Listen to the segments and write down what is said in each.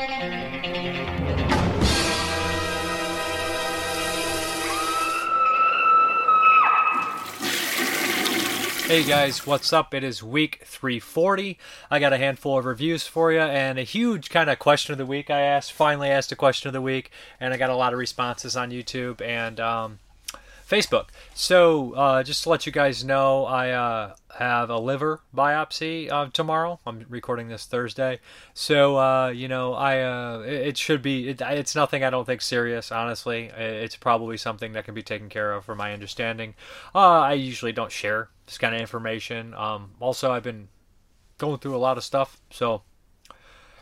Hey guys, what's up? It is week 340. I got a handful of reviews for you and a huge kind of question of the week. I asked, finally asked a question of the week, and I got a lot of responses on YouTube and um, Facebook. So, uh, just to let you guys know, I uh, have a liver biopsy uh, tomorrow. I'm recording this Thursday, so uh, you know, I uh, it, it, should be. It, it's nothing I don't think serious. Honestly, it's probably something that can be taken care of, from my understanding. Uh, I usually don't share this kind of information. Um, also, I've been going through a lot of stuff, so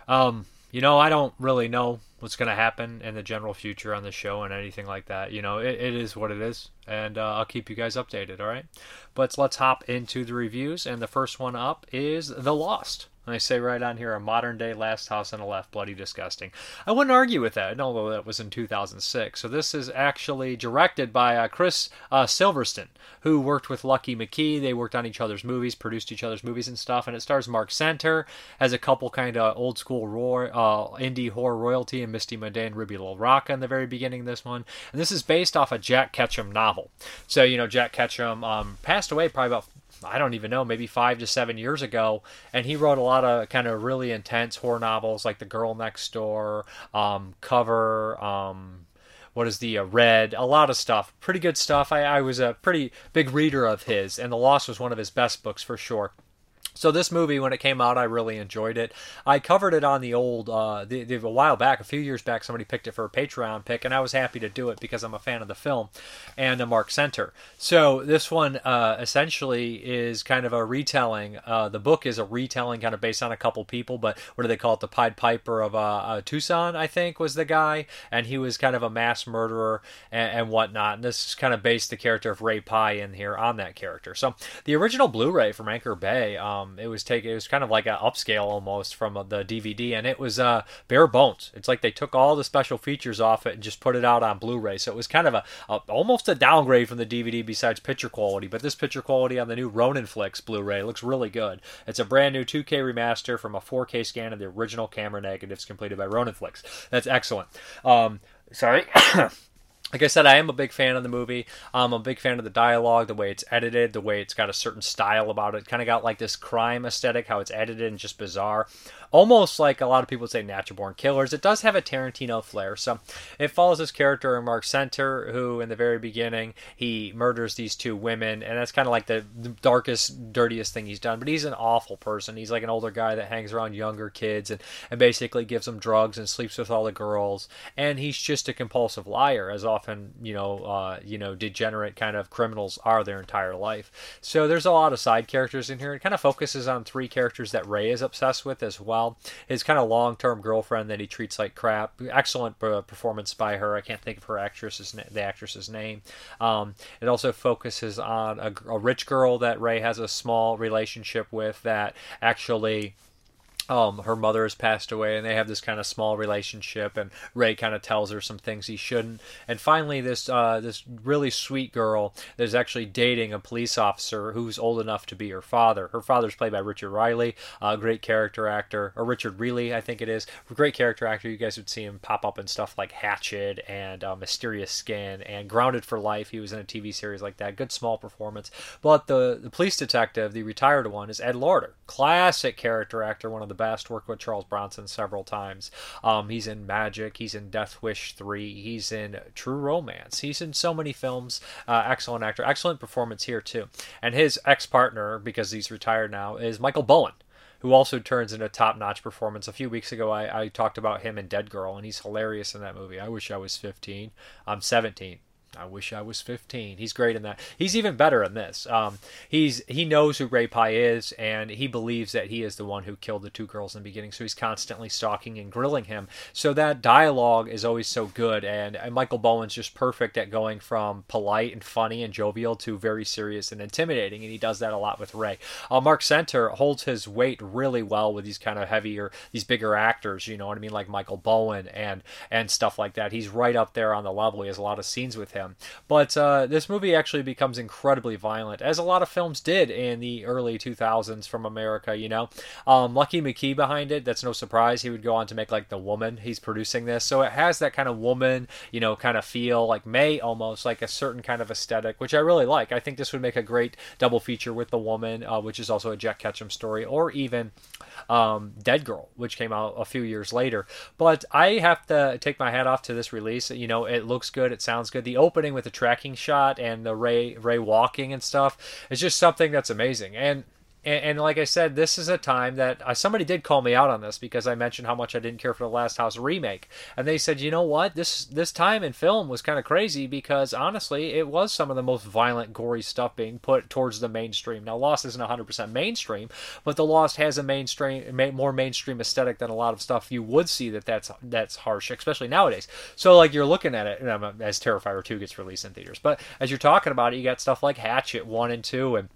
um, you know, I don't really know what's going to happen in the general future on the show and anything like that. You know, it, it is what it is, and uh, I'll keep you guys updated. All right, but let's hop into the reviews, and the first one up is The Lost. And I say right on here, a modern day Last House on the Left, bloody disgusting. I wouldn't argue with that, although that was in 2006. So this is actually directed by uh, Chris uh, Sivertson, who worked with Lucky McKee. They worked on each other's movies, produced each other's movies and stuff. And it stars Marc Senter as a couple kind of old school roar, uh, indie horror royalty and Misty Medea and Ruby LaRocca in the very beginning of this one. And this is based off a Jack Ketchum novel. So, you know, Jack Ketchum um, passed away probably about I don't even know, maybe five to seven years ago, and he wrote a lot of kind of really intense horror novels like The Girl Next Door, um, Cover, um, what is the uh, Red, a lot of stuff, pretty good stuff. I, I was a pretty big reader of his, and The Lost was one of his best books for sure. So this movie, when it came out, I really enjoyed it. I covered it on the old, uh, the, the, a while back, a few years back. Somebody picked it for a Patreon pick, and I was happy to do it because I'm a fan of the film and a Marc Senter. So this one uh, essentially is kind of a retelling. Uh, the book is a retelling, kind of based on a couple people, but what do they call it? The Pied Piper of uh, uh, Tucson, I think, was the guy, and he was kind of a mass murderer and, and whatnot. And this is kind of based the character of Ray Pye in here on that character. So the original Blu-ray from Anchor Bay. Um, um, it was taken. It was kind of like an upscale almost from uh, the DVD, and it was uh, bare bones. It's like they took all the special features off it and just put it out on Blu-ray. So it was kind of a, a almost a downgrade from the DVD besides picture quality. But this picture quality on the new Ronin Flix Blu-ray looks really good. It's a brand new 2K remaster from a 4K scan of the original camera negatives completed by Ronin Flix. That's excellent. Um, sorry. like I said, I am a big fan of the movie. I'm a big fan of the dialogue, the way it's edited, the way it's got a certain style about it. Kind of got like this crime aesthetic, how it's edited and just bizarre almost like a lot of people say natural born killers. It does have a Tarantino flair. So it follows this character, Marc Senter, who in the very beginning he murders these two women, and that's kind of like the, the darkest, dirtiest thing he's done. But he's an awful person. He's like an older guy that hangs around younger kids and, and basically gives them drugs and sleeps with all the girls. And he's just a compulsive liar, as often you know, uh, you know, degenerate kind of criminals are their entire life. So there's a lot of side characters in here. It kind of focuses on three characters that Ray is obsessed with as well His kind of long term girlfriend that he treats like crap. Excellent uh, performance by her. I can't think of her actress's the actress's name. Um, it also focuses on a, a rich girl that Ray has a small relationship with that actually um, her mother has passed away and they have this kind of small relationship and ray kind of tells her some things he shouldn't. And finally this uh, this really sweet girl that is actually dating a police officer who's old enough to be her father. Her father's played by Richard Riehle a great character actor or Richard Riehle, i think it is. Great character actor. You guys would see him pop up in stuff like hatchet and uh, mysterious skin and grounded for life. He was in a tv series like that. Good small performance. But the, the police detective the retired one is ed lauter classic character actor one of the best. Worked with Charles Bronson several times. Um, he's in Magic. He's in Death Wish three. He's in True Romance. He's in so many films. Uh, excellent actor. Excellent performance here too. And his ex partner, because he's retired now, is Michael Bowen who also turns in a top notch performance. A few weeks ago, I, I, talked about him in Dead Girl, and he's hilarious in that movie. I wish I was 15. I'm 17. I wish I was 15. He's great in that. He's even better in this. Um, he's he knows who Ray Pye is, and he believes that he is the one who killed the two girls in the beginning. So he's constantly stalking and grilling him. So that dialogue is always so good, and, and Michael Bowen's just perfect at going from polite and funny and jovial to very serious and intimidating, and he does that a lot with Ray. Uh, Marc Senter holds his weight really well with these kind of heavier, these bigger actors. You know what I mean, like Michael Bowen and and stuff like that. He's right up there on the level. He has a lot of scenes with him. Them. But uh, this movie actually becomes incredibly violent, as a lot of films did in the early 2000s from America. You know, um, Lucky McKee behind it. That's no surprise. He would go on to make like The Woman. He's producing this, so it has that kind of woman, you know, kind of feel like May almost like a certain kind of aesthetic, which I really like. I think this would make a great double feature with The Woman, uh, which is also a Jack Ketchum story, or even um, Dead Girl, which came out a few years later. But I have to take my hat off to this release. You know, it looks good, it sounds good. The opening with the tracking shot and the Ray Ray walking and stuff is just something that's amazing. And and, and, like I said, this is a time that uh, somebody did call me out on this because I mentioned how much I didn't care for the Last House remake, and they said, you know what, this this time in film was kind of crazy because honestly, it was some of the most violent, gory stuff being put towards the mainstream. Now, Lost isn't 100% mainstream, but the Lost has a mainstream, more mainstream aesthetic than a lot of stuff you would see that that's that's harsh, especially nowadays. So like you're looking at it as Terrifier 2 gets released in theaters, but as you're talking about it, you got stuff like Hatchet 1 and 2 and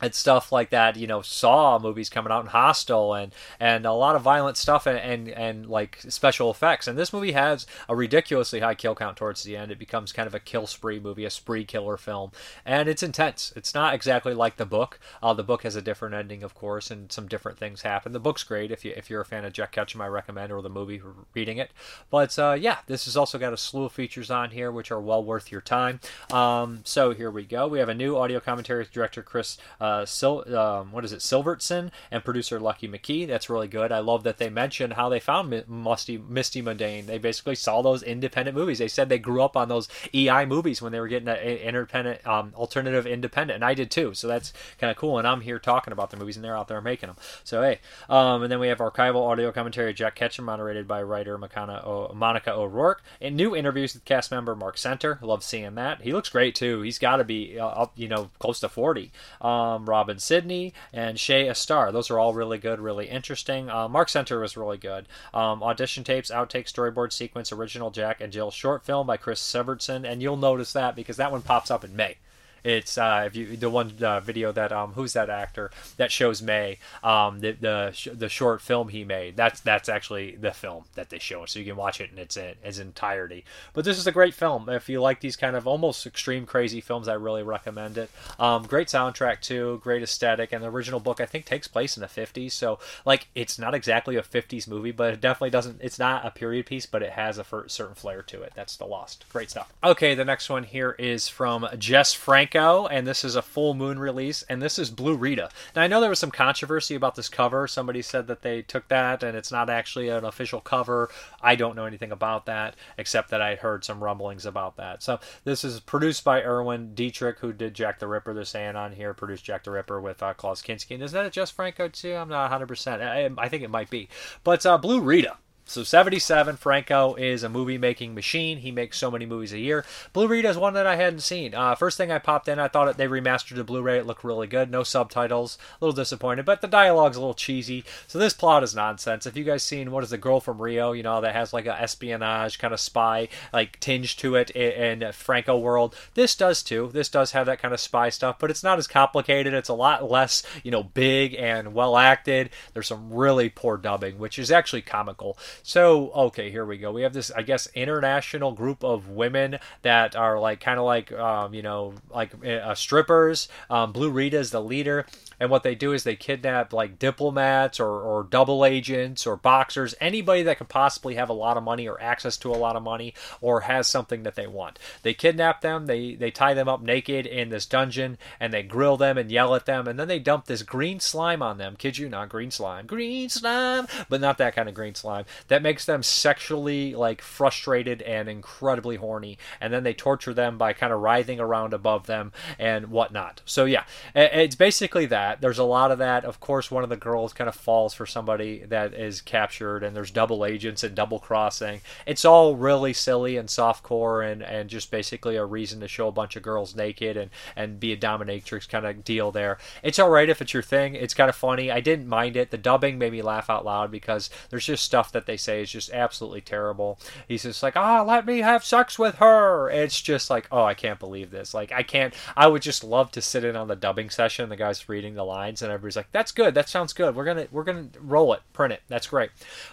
and stuff like that you know saw movies coming out in hostel and and a lot of violent stuff and, and and like special effects. And this movie has a ridiculously high kill count towards the end. It becomes kind of a kill spree movie a spree killer film. And it's intense. It's not exactly like the book. Uh, the book has a different ending of course and some different things happen. The book's great if you if you're a fan of jack ketchum i recommend or the movie reading it. But uh, yeah this has also got a slew of features on here which are well worth your time. Um, so here we go. We have a new audio commentary with director chris uh, uh, Sil- um, what is it, Sivertson, and producer Lucky McKee. That's really good. I love that they mentioned how they found Musty, Misty Mundae. They basically saw those independent movies. They said they grew up on those EI movies when they were getting an independent, um, alternative independent, and I did too. So that's kind of cool. And I'm here talking about the movies, and they're out there making them. So hey, um, and then we have archival audio commentary Jack Ketchum, moderated by writer Monica O'Rourke, and new interviews with cast member Marc Senter. Love seeing that. He looks great too. He's got to be uh, up, you know, close to 40. Um, um, Robin Sydney, and Shay Astar. Those are all really good, really interesting. Uh, Marc Senter was really good. Um, audition tapes, outtake, storyboard sequence, original Jack and Jill short film by Chris Sivertson, and you'll notice that because that one pops up in May. It's uh, if you the one uh, video that um who's that actor that shows May um the the, the short film he made that's that's actually the film that they show so you can watch it in its in its entirety. But this is a great film if you like these kind of almost extreme crazy films. I really recommend it. Um, great soundtrack too, great aesthetic, and the original book I think takes place in the 50s. So like it's not exactly a 50s movie, but it definitely doesn't. It's not a period piece, but it has a certain flair to it. That's the Lost. Great stuff. Okay, the next one here is from Jess Frank Franco, and this is a full moon release, and this is Blue Rita. Now, I know there was some controversy about this cover. Somebody said that they took that, and it's not actually an official cover. I don't know anything about that, except that I heard some rumblings about that. So, this is produced by Erwin Dietrich, who did Jack the Ripper. They're saying on here, produced Jack the Ripper with uh, Klaus Kinski. And is that just Franco, too? I'm not 100%. I, I think it might be. But uh, Blue Rita so 77, Franco is a movie making machine. He makes so many movies a year. Blue Rita is one that I hadn't seen. Uh, first thing I popped in, I thought they remastered the Blu-ray. It looked really good. No subtitles. A little disappointed, but the dialogue's a little cheesy. So this plot is nonsense. If you guys seen what is the Girl from Rio, you know that has like a espionage kind of spy like tinge to it in, in Franco world. This does too. This does have that kind of spy stuff, but it's not as complicated. It's a lot less, you know, big and well acted. There's some really poor dubbing, which is actually comical. So, okay, here we go. We have this, I guess, international group of women that are like kind of like, um, you know, like uh, strippers. Um, Blue Rita is the leader and what they do is they kidnap like diplomats or, or double agents or boxers, anybody that could possibly have a lot of money or access to a lot of money or has something that they want. They kidnap them, they, they tie them up naked in this dungeon, and they grill them and yell at them, and then they dump this green slime on them. Kid you not, green slime. Green slime! But not that kind of green slime. That makes them sexually like frustrated and incredibly horny, and then they torture them by kind of writhing around above them and whatnot. So yeah, it's basically that that. There's a lot of that. Of course, one of the girls kind of falls for somebody that is captured, and there's double agents and double crossing. It's all really silly and softcore, and and just basically a reason to show a bunch of girls naked and and be a dominatrix kind of deal there. It's all right if it's your thing. It's kind of funny. I didn't mind it. The dubbing made me laugh out loud because there's just stuff that they say is just absolutely terrible. He's just like, ah, oh, let me have sex with her. It's just like, oh, I can't believe this. Like, I can't. I would just love to sit in on the dubbing session. The guy's reading the lines, and everybody's like, "That's good. That sounds good. We're gonna we're gonna roll it, print it. That's great."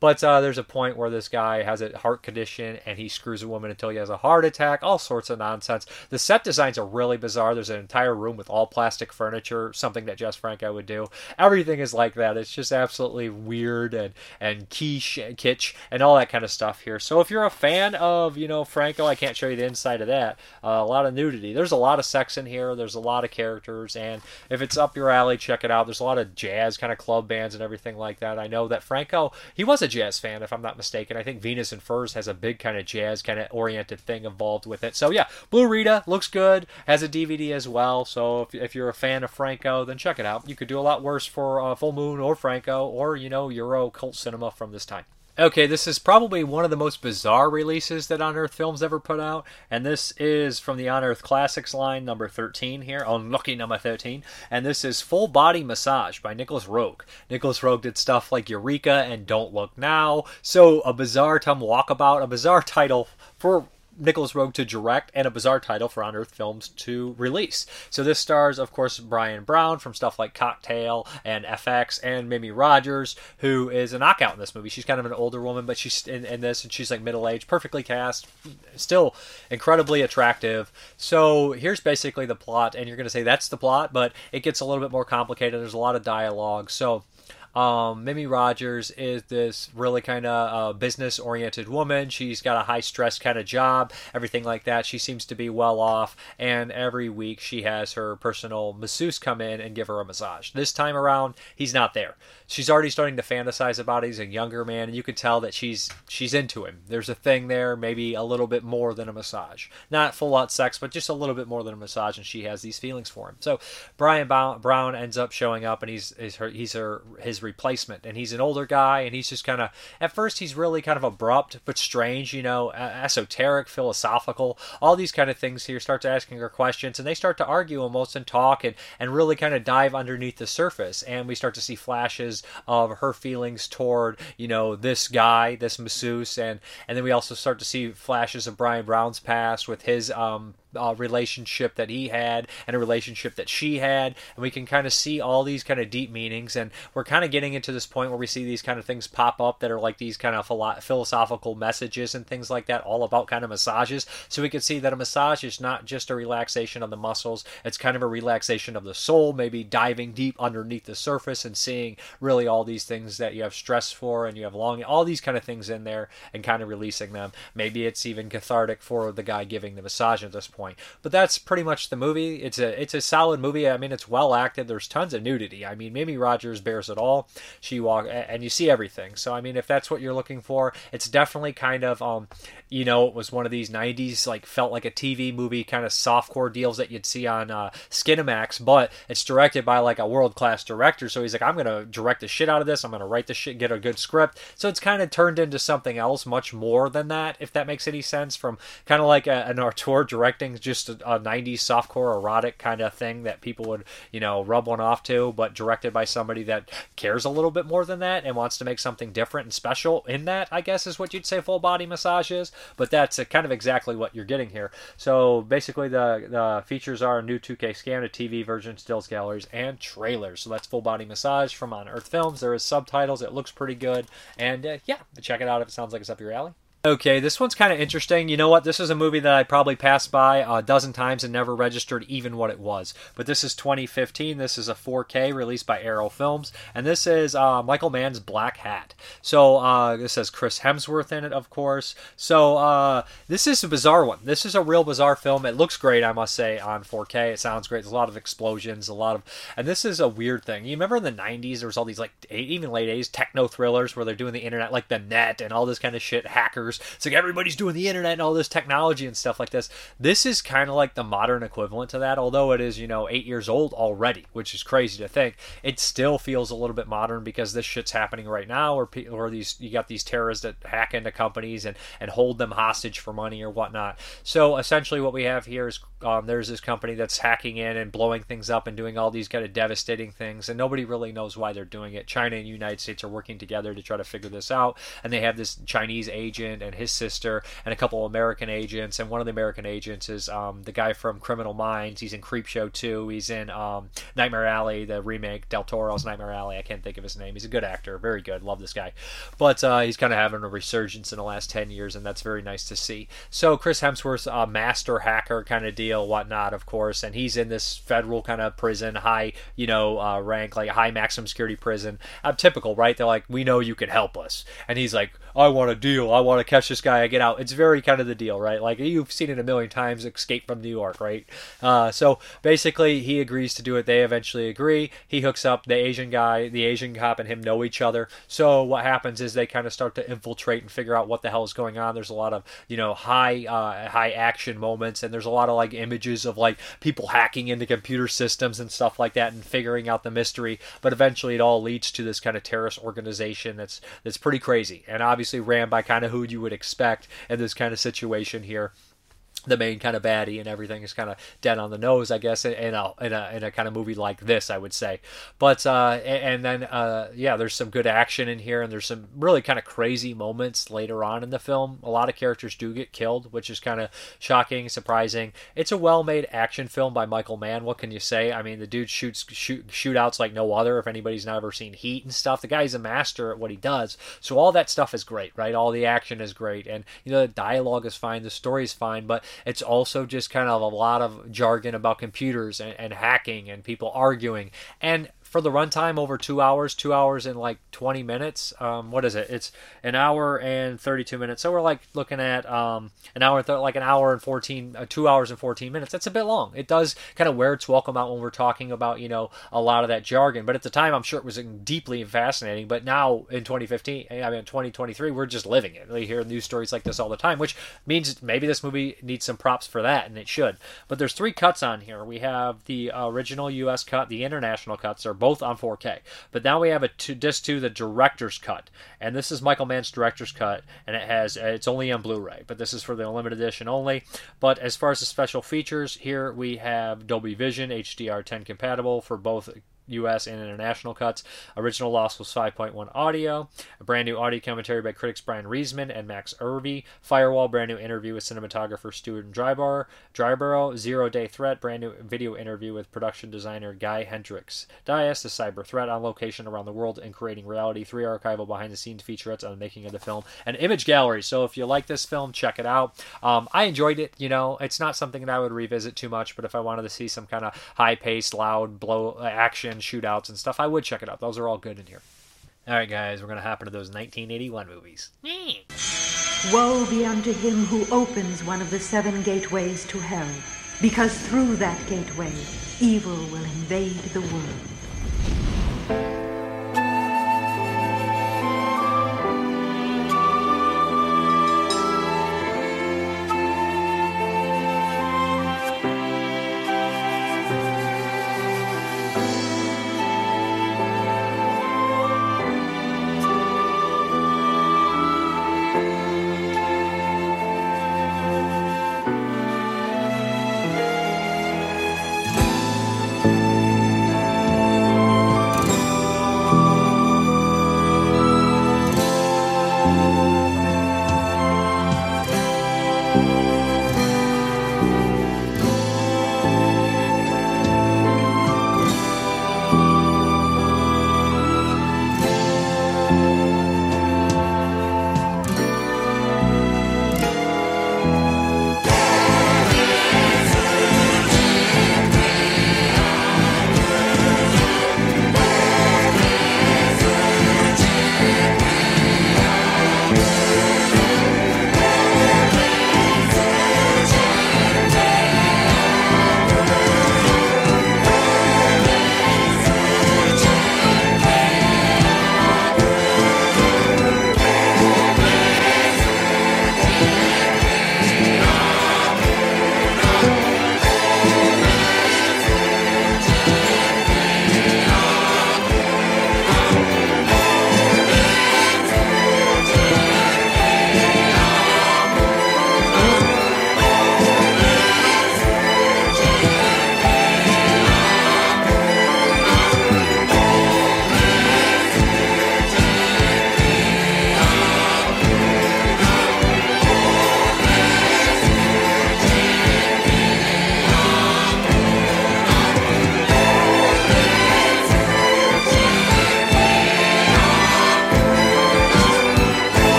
But uh, there's a point where this guy has a heart condition and he screws a woman until he has a heart attack. All sorts of nonsense. The set designs are really bizarre. There's an entire room with all plastic furniture, something that Jess Franco would do. Everything is like that. It's just absolutely weird and and quiche, kitsch, and all that kind of stuff here. So if you're a fan of you know Franco, I can't show you the inside of that. Uh, a lot of nudity. There's a lot of sex in here. There's a lot of characters, and if it's up your alley, check it out. There's a lot of jazz kind of club bands and everything like that. I know that Franco, he was a jazz fan, if I'm not mistaken. I think Venus and Furs has a big kind of jazz kind of oriented thing involved with it. So yeah, Blue Rita looks good. Has a DVD as well. So if, if you're a fan of Franco, then check it out. You could do a lot worse for uh, Full Moon or Franco or you know Euro cult cinema from this time. Okay, this is probably one of the most bizarre releases that Unearth Films ever put out, and this is from the Unearth Classics line, number 13 here, oh, unlucky number 13, and this is Full Body Massage by Nicolas Roeg. Nicolas Roeg did stuff like Eureka and Don't Look Now, so a bizarre time walkabout, a bizarre title for Nicolas Roeg to direct and a bizarre title for Unearth Films to release. So this stars, of course, Bryan Brown from stuff like Cocktail and FX, and Mimi Rogers, who is a knockout in this movie. She's kind of an older woman, but she's in, in this, and she's like middle aged, perfectly cast, still incredibly attractive. So here's basically the plot, and you're going to say that's the plot, but it gets a little bit more complicated. There's a lot of dialogue. So um, Mimi Rogers is this really kind of uh, business oriented woman. She's got a high stress kind of job, everything like that. She seems to be well off, and every week she has her personal masseuse come in and give her a massage. This time around, he's not there. She's already starting to fantasize about it. He's a younger man, and you can tell that she's she's into him. There's a thing there, maybe a little bit more than a massage. Not full out sex, but just a little bit more than a massage, and she has these feelings for him. So Bryan Brown ends up showing up, and he's, he's her he's her his replacement. And he's an older guy, and he's just kind of, at first, he's really kind of abrupt but strange, you know, esoteric, philosophical, all these kind of things here. Starts asking her questions, and they start to argue almost and talk and, and really kind of dive underneath the surface. And we start to see flashes of her feelings toward, you know, this guy, this masseuse, and, and then we also start to see flashes of Bryan Brown's past with his um, uh, relationship that he had and a relationship that she had. And we can kind of see all these kind of deep meanings. And we're kind of getting into this point where we see these kind of things pop up that are like these kind of philo- philosophical messages and things like that all about kind of massages. So we can see that a massage is not just a relaxation of the muscles. It's kind of a relaxation of the soul maybe diving deep underneath the surface and seeing really all these things that you have stress for and you have longing all these kind of things in there and kind of releasing them. Maybe it's even cathartic for the guy giving the massage at this point point. But that's pretty much the movie. It's a it's a solid movie. I mean, it's well acted. There's tons of nudity. I mean, Mimi Rogers bears it all. She walk and you see everything. So I mean, if that's what you're looking for, it's definitely kind of um, you know, it was one of these '90s like felt like a TV movie kind of softcore deals that you'd see on uh, but it's directed by like a world class director. So he's like, I'm gonna direct the shit out of this. I'm gonna write the shit, get a good script. So it's kind of turned into something else, much more than that, if that makes any sense. From kind of like a, an auteur directing just a, a 90s softcore erotic kind of thing that people would, you know, rub one off to, but directed by somebody that cares a little bit more than that and wants to make something different and special in that, I guess is what you'd say full body massage is. But that's kind of exactly what you're getting here. So basically, the, the features are a new 2K scan, a TV version, stills galleries, and trailers. So that's full body massage from Unearthed Films. There is subtitles. It looks pretty good. And uh, yeah, check it out if it sounds like it's up your alley. Okay, this one's kind of interesting. You know what? This is a movie that I probably passed by a dozen times and never registered even what it was. But this is 2015. This is a 4K released by Arrow Films, and this is uh, Michael Mann's Blackhat. So uh, this has Chris Hemsworth in it, of course. So uh, this is a bizarre one. This is a real bizarre film. It looks great, I must say, on 4K. It sounds great. There's a lot of explosions, a lot of, and this is a weird thing. You remember in the 90s there was all these like even late 80s techno thrillers where they're doing the internet, like the net and all this kind of shit, hackers it's like everybody's doing the internet and all this technology and stuff like this. This is kind of like the modern equivalent to that, although it is, you know, eight years old already, which is crazy to think. It still feels a little bit modern because this shit's happening right now, or, or these you got these terrorists that hack into companies and, and hold them hostage for money or whatnot. So essentially, what we have here is um, there's this company that's hacking in and blowing things up and doing all these kind of devastating things, and nobody really knows why they're doing it. China and United States are working together to try to figure this out, and they have this Chinese agent and his sister and a couple of American agents, and one of the American agents is um, the guy from Criminal Minds. He's in Creepshow 2. He's in um, Nightmare Alley, the remake, Del Toro's Nightmare Alley. I can't think of his name. He's a good actor, very good. Love this guy, but uh, he's kind of having a resurgence in the last ten years, and that's very nice to see. So Chris Hemsworth's a master hacker kind of deal, whatnot, of course, and he's in this federal kind of prison, high, you know, uh, rank, like high maximum security prison. Uh, typical, right? They're like, we know you can help us, and he's like, I want a deal. I want to catch this guy. I get out. It's very kind of the deal, right? Like you've seen it a million times. Escape from New York, right? Uh, so basically, he agrees to do it. They eventually agree. He hooks up the Asian guy. The Asian cop and him know each other. So what happens is they kind of start to infiltrate and figure out what the hell is going on. There's a lot of you know high uh, high action moments, and there's a lot of like images of like people hacking into computer systems and stuff like that, and figuring out the mystery. But eventually, it all leads to this kind of terrorist organization that's that's pretty crazy, and obviously ran by kind of who you would expect in this kind of situation here the main kind of baddie and everything is kind of dead on the nose, I guess, in a in a, in a kind of movie like this, I would say. But uh, and then uh, yeah, there's some good action in here, and there's some really kind of crazy moments later on in the film. A lot of characters do get killed, which is kind of shocking, surprising. It's a well-made action film by Michael Mann. What can you say? I mean, the dude shoots shoot shootouts like no other. If anybody's not ever seen Heat and stuff, the guy's a master at what he does. So all that stuff is great, right? All the action is great, and you know the dialogue is fine, the story is fine, but it's also just kind of a lot of jargon about computers and, and hacking and people arguing. And for the runtime over two hours, two hours and like 20 minutes. Um, what is it? It's an hour and 32 minutes. So we're like looking at um, an hour, th- like an hour and 14, uh, two hours and 14 minutes. That's a bit long. It does kind of wear its welcome out when we're talking about, you know, a lot of that jargon. But at the time, I'm sure it was deeply fascinating. But now in 2015, I mean, 2023, we're just living it. We hear news stories like this all the time, which means maybe this movie needs some props for that, and it should. But there's three cuts on here. We have the original U.S. cut, the international cuts are both on 4K. But now we have a two, disc two, the director's cut, and this is Michael Mann's director's cut, and it has uh, it's only on Blu-ray, but this is for the limited edition only. But as far as the special features, here we have Dolby Vision, HDR10 compatible for both US and international cuts. Original lossless 5.1 audio. A brand new audio commentary by critics Bryan Reesman and Max Evry. Firewall, brand new interview with cinematographer Stuart Drybar. Dryburgh, Zero Day Threat, brand new video interview with production designer Guy Hendrix. Dyas, the cyber threat on location around the world and creating reality. Three archival behind the scenes featurettes on the making of the film. An image gallery. So if you like this film, check it out. Um, I enjoyed it. You know, it's not something that I would revisit too much, but if I wanted to see some kind of high paced, loud, blow action, and shootouts and stuff, I would check it out. Those are all good in here. All right, guys, we're going to hop into those 1981 movies. Woe be unto him who opens one of the seven gateways to hell, because through that gateway evil will invade the world.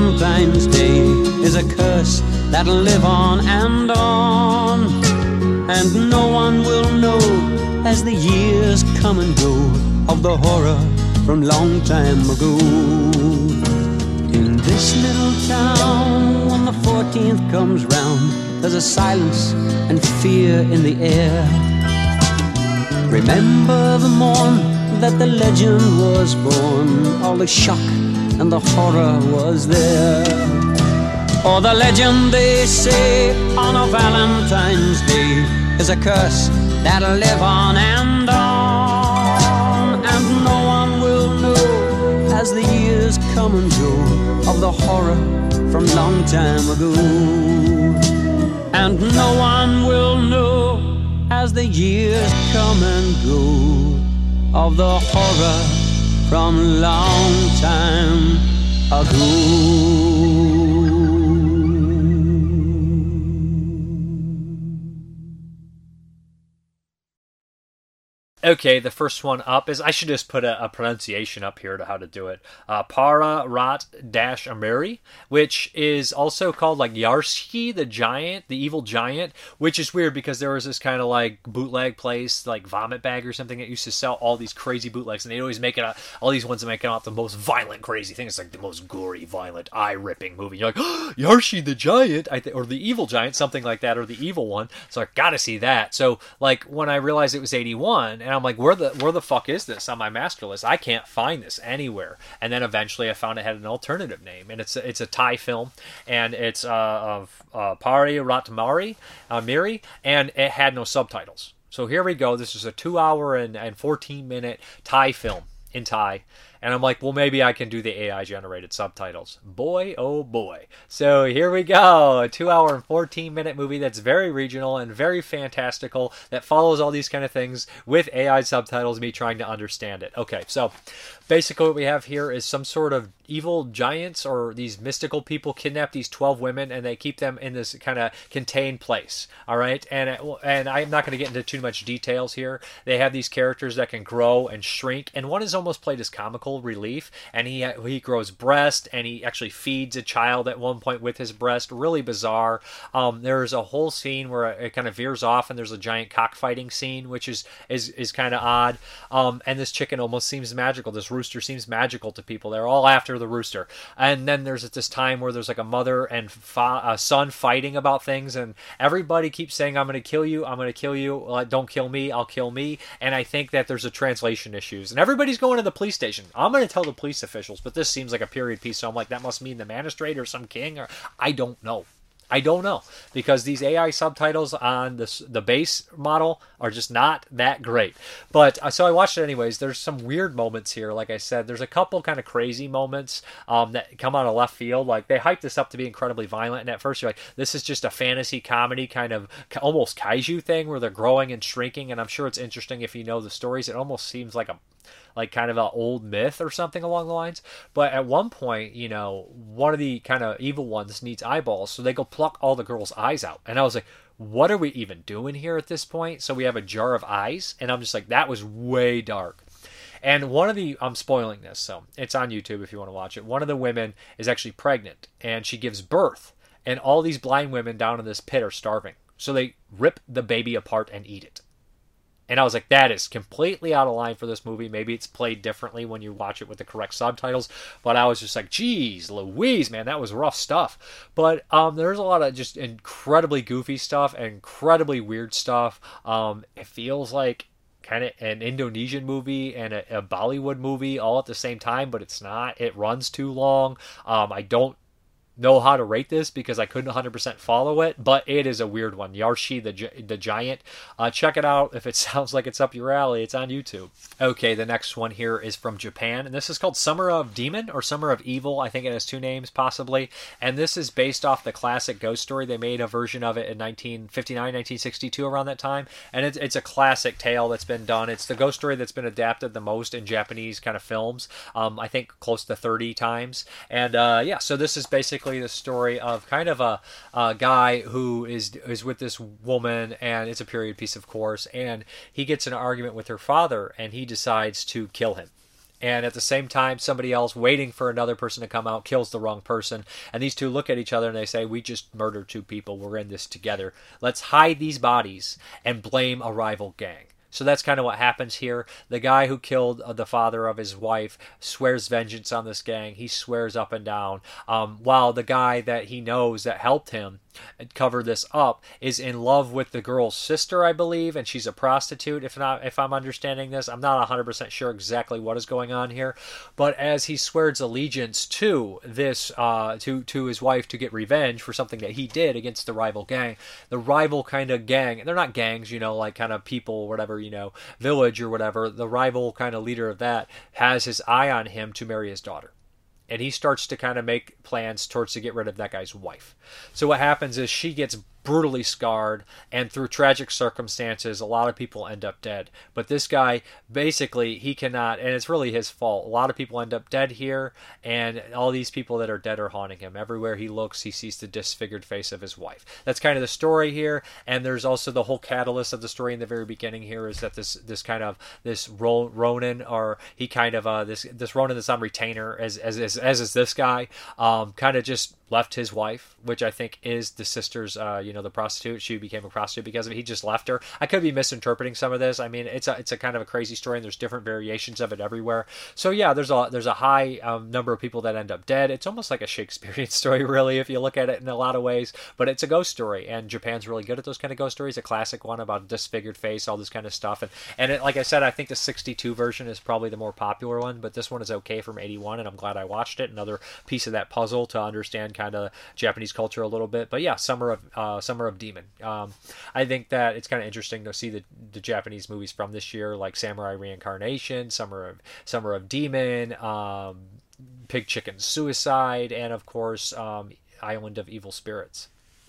Valentine's Day is a curse that'll live on and on. And no one will know as the years come and go of the horror from long time ago. In this little town, when the 14th comes round, there's a silence and fear in the air. Remember the morn that the legend was born, all the shock and the horror was there. Or the legend they say on a Valentine's Day is a curse that'll live on and on, and no one will know as the years come and go of the horror from long time ago, and no one will know as the years come and go of the horror from long time ago. Okay, the first one up is I should just put a, a pronunciation up here to how to do it. Uh, Para Rat Dash Amiri, which is also called like Yarski the Giant, the evil giant, which is weird because there was this kind of like bootleg place, like Vomit Bag or something, that used to sell all these crazy bootlegs, and they always make it out, all these ones that make it out the most violent, crazy thing. It's like the most gory, violent, eye ripping movie. You're like, oh, Yarshi the Giant, I th- or the evil giant, something like that, or the evil one. So I gotta see that. So like when I realized it was 81, and I'm like, where the where the fuck is this on my master list? I can't find this anywhere. And then eventually I found it had an alternative name, and it's a, it's a Thai film, and it's uh, of uh, Pari Ratmari uh, Miri, and it had no subtitles. So here we go. This is a two hour and, and 14 minute Thai film in Thai. And I'm like, well, maybe I can do the AI generated subtitles. Boy, oh boy. So here we go. A two hour and 14 minute movie that's very regional and very fantastical that follows all these kind of things with AI subtitles, me trying to understand it. Okay, so basically what we have here is some sort of evil giants or these mystical people kidnap these 12 women and they keep them in this kind of contained place all right and and i'm not going to get into too much details here. They have these characters that can grow and shrink and one is almost played as comical relief and he he grows breast and he actually feeds a child at one point with his breast. Really bizarre. Um, there's a whole scene where it kind of veers off and there's a giant cockfighting scene which is is, is kind of odd. Um, and this chicken almost seems magical. This rooster seems magical to people they're all after the rooster. And then there's at this time where there's like a mother and fa- a son fighting about things, and everybody keeps saying, "I'm going to kill you. I'm going to kill you. Don't kill me. I'll kill me." And I think that there's a translation issues, and everybody's going to the police station. I'm going to tell the police officials, but this seems like a period piece, so I'm like, that must mean the magistrate or some king, or I don't know. I don't know because these AI subtitles on the the base model are just not that great. But uh, so I watched it anyways. There's some weird moments here. Like I said, there's a couple kind of crazy moments um, that come out of left field. Like they hyped this up to be incredibly violent, and at first you're like, this is just a fantasy comedy kind of almost kaiju thing where they're growing and shrinking. And I'm sure it's interesting if you know the stories. It almost seems like a like kind of an old myth or something along the lines. But at one point, you know, one of the kind of evil ones needs eyeballs, so they go pluck all the girls' eyes out. And I was like, what are we even doing here at this point? So we have a jar of eyes, and I'm just like, that was way dark. And one of the, I'm spoiling this, so it's on YouTube if you want to watch it. One of the women is actually pregnant, and she gives birth, and all these blind women down in this pit are starving. So they rip the baby apart and eat it. And I was like, that is completely out of line for this movie. Maybe it's played differently when you watch it with the correct subtitles. But I was just like, geez, Louise, man, that was rough stuff. But um, there's a lot of just incredibly goofy stuff, incredibly weird stuff. Um, it feels like kind of an Indonesian movie and a, a, Bollywood movie all at the same time, but it's not. It runs too long. Um, I don't know how to rate this because I couldn't 100% follow it, but it is a weird one. Yarshi the the Giant. Uh, check it out if it sounds like it's up your alley. It's on YouTube. Okay, the next one here is from Japan, and this is called Summer of Demon or Summer of Evil. I think it has two names possibly, and this is based off the classic Ghost Story. They made a version of it in 1959, 1962, around that time, and it's it's a classic tale that's been done. It's the Ghost Story that's been adapted the most in Japanese kind of films. Um, I think close to 30 times, and uh, yeah, so this is basically the story of kind of a, a, guy who is is with this woman, and it's a period piece, of course, and he gets an argument with her father, and he decides to kill him. and at the same time somebody else waiting for another person to come out kills the wrong person and these two look at each other and they say we just murdered two people. We're in this together. Let's hide these bodies and blame a rival gang so that's kind of what happens here. The guy who killed uh, the father of his wife swears vengeance on this gang. He swears up and down. Um, while the guy that he knows that helped him cover this up is in love with the girl's sister, I believe, and she's a prostitute. If not, if I'm understanding this, I'm not 100% sure exactly what is going on here. But as he swears allegiance to this, uh, to to his wife to get revenge for something that he did against the rival gang, the rival kind of gang, and they're not gangs, you know, like kind of people, whatever, you know, village or whatever. The rival kind of leader of that has his eye on him to marry his daughter and he starts to kind of make plans towards to get rid of that guy's wife. So what happens is she gets brutally scarred, and through tragic circumstances, a lot of people end up dead. But this guy, basically, he cannot, and it's really his fault. A lot of people end up dead here, and all these people that are dead are haunting him. Everywhere he looks, he sees the disfigured face of his wife. That's kind of the story here, and there's also the whole catalyst of the story in the very beginning here is that this this kind of this Ronin, or he kind of uh, this this Ronin that's on retainer, as as as, as is this guy, um, kind of just left his wife, which I think is the sister's, uh, you know, the prostitute. She became a prostitute because of it. He just left her. I could be misinterpreting some of this. I mean, it's a it's a kind of a crazy story, and there's different variations of it everywhere. So yeah, there's a there's a high um, number of people that end up dead. It's almost like a Shakespearean story, really, if you look at it in a lot of ways. But it's a ghost story, and Japan's really good at those kind of ghost stories. A classic one about disfigured face, all this kind of stuff, and and it, like I said, I think the '62 version is probably the more popular one, but this one is okay from '81, and I'm glad I watched it. Another piece of that puzzle to understand kind of Japanese culture a little bit. But yeah, Summer of uh, Summer of Demon. Um, I think that it's kind of interesting to see the, the Japanese movies from this year, like Samurai Reincarnation, Summer of Summer of Demon, um, Pig Chicken Suicide, and of course um, Island of Evil Spirits.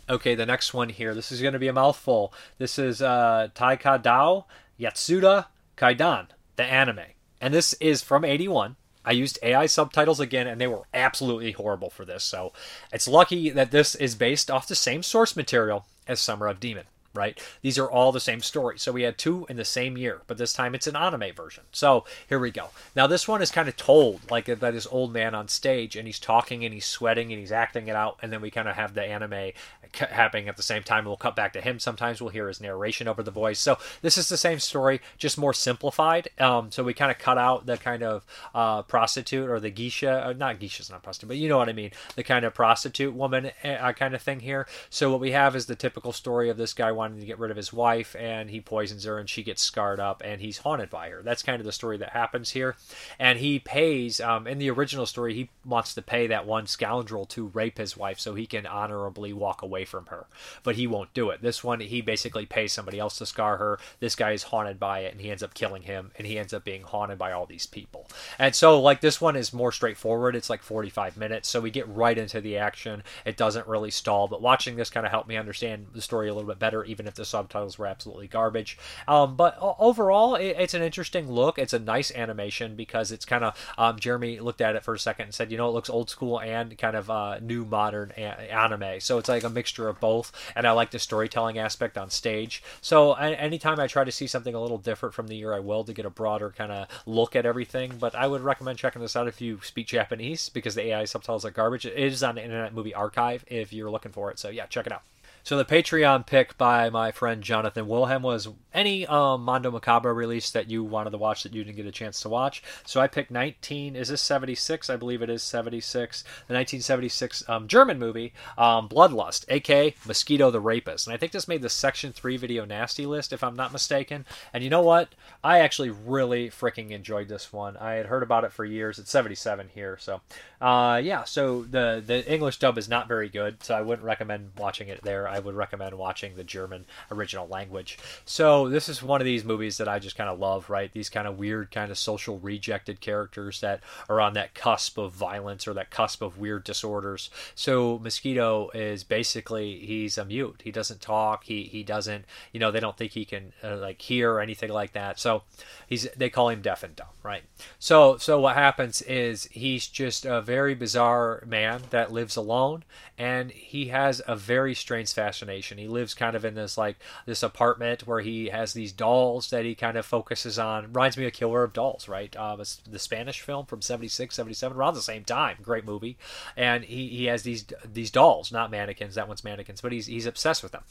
Okay, the next one here. This is going to be a mouthful. This is uh, Taika Dao Yatsuda Kaidan, the anime. And this is from 81. I used AI subtitles again, and they were absolutely horrible for this. So it's lucky that this is based off the same source material as Summer of Demon right? These are all the same story. So we had two in the same year, but this time it's an anime version. So here we go. Now this one is kind of told like by this old man on stage, and he's talking and he's sweating and he's acting it out, and then we kind of have the anime happening at the same time. We'll cut back to him. Sometimes we'll hear his narration over the voice. So this is the same story, just more simplified. Um, so we kind of cut out the kind of uh, prostitute or the geisha, or uh, not geisha's not prostitute, but you know what I mean, the kind of prostitute woman uh, kind of thing here. So what we have is the typical story of this guy wanting to get rid of his wife and he poisons her and she gets scarred up and he's haunted by her. That's kind of the story that happens here. And he pays, um, in the original story, he wants to pay that one scoundrel to rape his wife so he can honorably walk away from her. But he won't do it. This one, he basically pays somebody else to scar her. This guy is haunted by it and he ends up killing him and he ends up being haunted by all these people. And so, like, this one is more straightforward. It's like 45 minutes. So we get right into the action. It doesn't really stall. But watching this kind of helped me understand the story a little bit better, even if the subtitles were absolutely garbage. Um, but overall, it, it's an interesting look. It's a nice animation because it's kind of um, Jeremy looked at it for a second and said, you know, it looks old school and kind of uh, new modern a- anime. So it's like a mixture of both. And I like the storytelling aspect on stage. So anytime I try to see something a little different from the year, I will to get a broader kind of look at everything. But I would recommend checking this out if you speak Japanese because the AI subtitles are garbage. It is on the Internet Movie Archive if you're looking for it. So yeah, check it out. So the Patreon pick by my friend Jonathan Wilhelm was any um, Mondo Macabro release that you wanted to watch that you didn't get a chance to watch. So I picked 19. Is this 76? I believe it is 76. The 1976 um, German movie um, Bloodlust, aka Mosquito the Rapist, and I think this made the Section Three video nasty list if I'm not mistaken. And you know what? I actually really freaking enjoyed this one. I had heard about it for years. It's 77 here, so uh, yeah. So the the English dub is not very good, so I wouldn't recommend watching it there. I would recommend watching the German original language. So this is one of these movies that I just kind of love, right? These kind of weird, kind of social rejected characters that are on that cusp of violence or that cusp of weird disorders. So Mosquito is basically he's a mute. He doesn't talk. He he doesn't. You know, they don't think he can uh, like hear or anything like that. So he's they call him deaf and dumb, right? So so what happens is he's just a very bizarre man that lives alone, and he has a very strange fascination. He lives kind of in this like this apartment where he has these dolls that he kind of focuses on. Reminds me of Killer of Dolls, right? Um, it's the Spanish film from 76, 77, around the same time. Great movie. And he, he has these these dolls, not mannequins. That one's mannequins, but he's he's obsessed with them.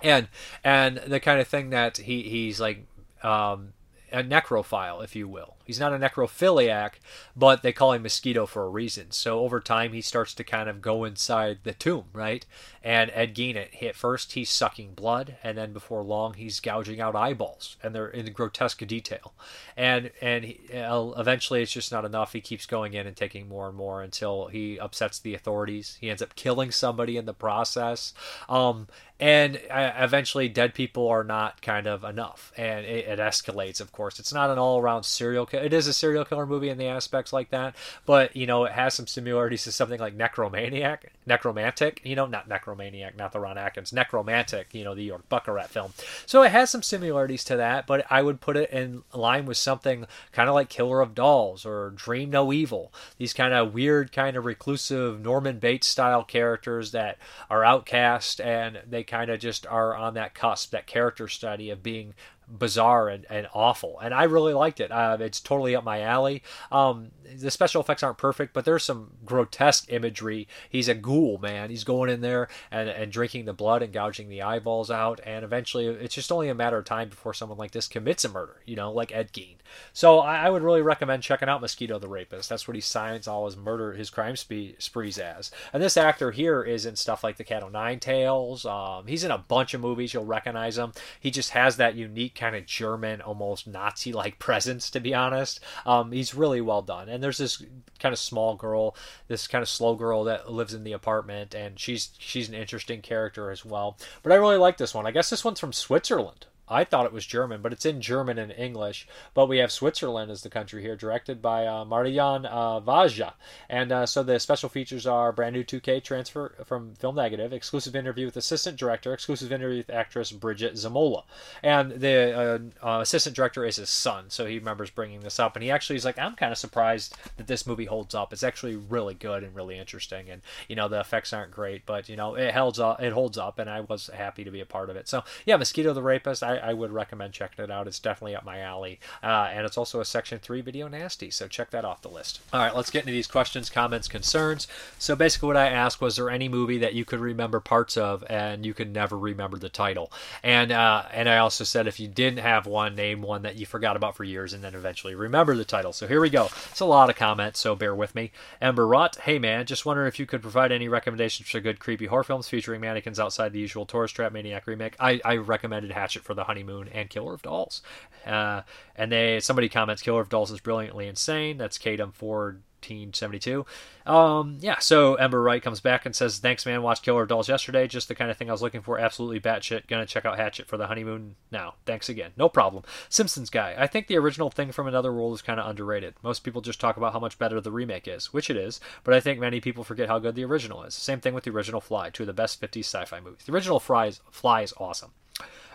And and the kind of thing that he he's like um, a necrophile, if you will. He's not a necrophiliac, but they call him Mosquito for a reason. So over time, he starts to kind of go inside the tomb, right? And Ed Gein, at first, he's sucking blood, and then before long, he's gouging out eyeballs, and they're in grotesque detail. And and he, eventually, it's just not enough. He keeps going in and taking more and more until he upsets the authorities. He ends up killing somebody in the process. Um, and uh, eventually dead people are not kind of enough and it, it escalates of course it's not an all-around serial it is a serial killer movie in the aspects like that but you know it has some similarities to something like necromaniac necromantic you know not necromaniac not the ron atkins necromantic you know the Jörg Buttgereit film. So it has some similarities to that but i would put it in line with something kind of like killer of dolls or dream no evil these kind of weird kind of reclusive norman bates style characters that are outcast and they kind of just are on that cusp, that character study of being bizarre and, and awful. And I really liked it. Uh, it's totally up my alley. Um, the special effects aren't perfect, but there's some grotesque imagery. He's a ghoul, man. He's going in there and, and drinking the blood and gouging the eyeballs out. And eventually, it's just only a matter of time before someone like this commits a murder, you know, like Ed Gein. So I, I would really recommend checking out Mosquito the Rapist. That's what he signs all his murder, his crime sprees as. And this actor here is in stuff like The Cat O' Nine Tails. Um, he's in a bunch of movies. You'll recognize him. He just has that unique kind of German, almost Nazi like presence, to be honest. Um, he's really well done. And there's this kind of small girl, this kind of slow girl that lives in the apartment, and she's she's an interesting character as well. But I really like this one. I guess this one's from Switzerland. I thought it was German, but it's in German and English. But we have Switzerland as the country here, directed by uh, Marian uh, Vajda. And uh, so the special features are brand new 2K transfer from Film Negative, exclusive interview with assistant director, exclusive interview with actress Birgit Zamulo. And the uh, uh, assistant director is his son, so he remembers bringing this up. And he actually is like, I'm kind of surprised that this movie holds up. It's actually really good and really interesting. And, you know, the effects aren't great, but, you know, it holds up, it holds up, and I was happy to be a part of it. So, yeah, Mosquito the Rapist, I, I would recommend checking it out. It's definitely up my alley. Uh, and it's also a Section 3 video nasty, so check that off the list. All right, let's get into these questions, comments, concerns. So basically, what I asked was there any movie that you could remember parts of and you could never remember the title? And, uh, and I also said if you didn't have one, name one that you forgot about for years and then eventually remember the title. So here we go. It's a lot of comments, so bear with me. Ember Rott, hey man, just wondering if you could provide any recommendations for good creepy horror films featuring mannequins outside the usual tourist trap maniac remake. I, I recommended Hatchet for the Honeymoon and Killer of Dolls. Uh, and they somebody comments Killer of Dolls is brilliantly insane. That's Kadum Ford 1972. Um, yeah, so Ember Wright comes back and says, Thanks, man. Watched Killer of Dolls yesterday. Just the kind of thing I was looking for. Absolutely batshit. Gonna check out Hatchet for the honeymoon now. Thanks again. No problem. Simpsons guy. I think the original thing from Another World is kind of underrated. Most people just talk about how much better the remake is, which it is, but I think many people forget how good the original is. Same thing with the original Fly, two of the best 50s sci fi movies. The original Fly is, Fly is awesome.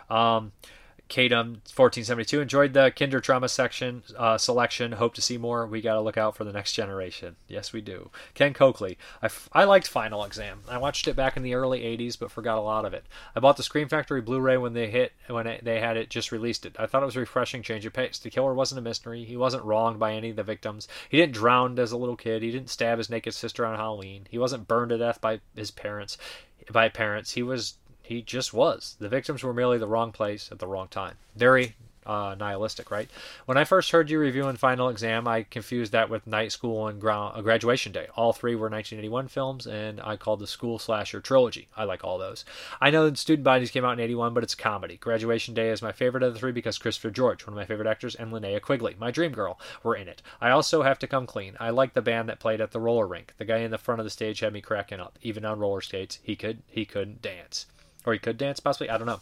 Um, Kadum 1472 enjoyed the Kinder Trauma section uh, selection. Hope to see more. We got to look out for the next generation. Yes, we do. Ken Coakley. I, f- I liked Final Exam. I watched it back in the early 80s, but forgot a lot of it. I bought the Scream Factory Blu-ray when they hit when it, they had it just released it. I thought it was a refreshing change of pace. The killer wasn't a mystery. He wasn't wronged by any of the victims. He didn't drown as a little kid. He didn't stab his naked sister on Halloween. He wasn't burned to death by his parents. By parents, he was he just was. The victims were merely the wrong place at the wrong time. Very uh, nihilistic, right? When I first heard you reviewing Final Exam, I confused that with Night School and Gra- uh, Graduation Day. All three were 1981 films, and I called the School Slasher Trilogy. I like all those. I know that Student Bodies came out in 81, but it's comedy. Graduation Day is my favorite of the three because Christopher George, one of my favorite actors, and Linnea Quigley, my dream girl, were in it. I also have to come clean. I like the band that played at the roller rink. The guy in the front of the stage had me cracking up. Even on roller skates, he could he couldn't dance or he could dance possibly. I don't know.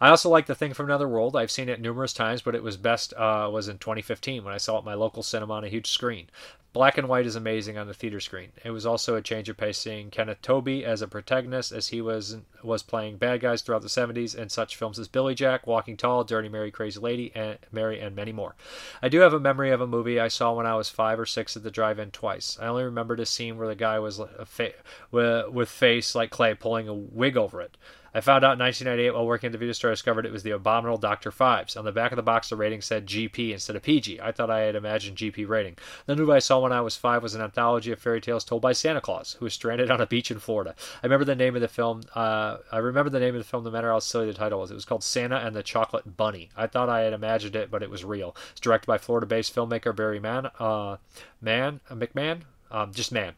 I also like the thing from Another World. I've seen it numerous times, but it was best uh, was in 2015 when I saw it at my local cinema on a huge screen. Black and white is amazing on the theater screen. It was also a change of pace seeing Kenneth Tobey as a protagonist, as he was was playing bad guys throughout the 70s in such films as Billy Jack, Walking Tall, Dirty Mary, Crazy Larry, and Mary, and many more. I do have a memory of a movie I saw when I was five or six at the drive-in twice. I only remembered a scene where the guy was a fa- with face like clay pulling a wig over it. I found out in 1998 while working at the video store, I discovered it was the abominable Dr. Phibes. On the back of the box, the rating said GP instead of PG. I thought I had imagined GP rating. The movie I saw when I was five was an anthology of fairy tales told by Santa Claus, who was stranded on a beach in Florida. I remember the name of the film. Uh, I remember the name of the film, no matter how silly the title was. It was called Santa and the Chocolate Bunny. I thought I had imagined it, but it was real. It's directed by Florida-based filmmaker Barry Mann. Uh, Mann, uh, McMahon, um, just Mann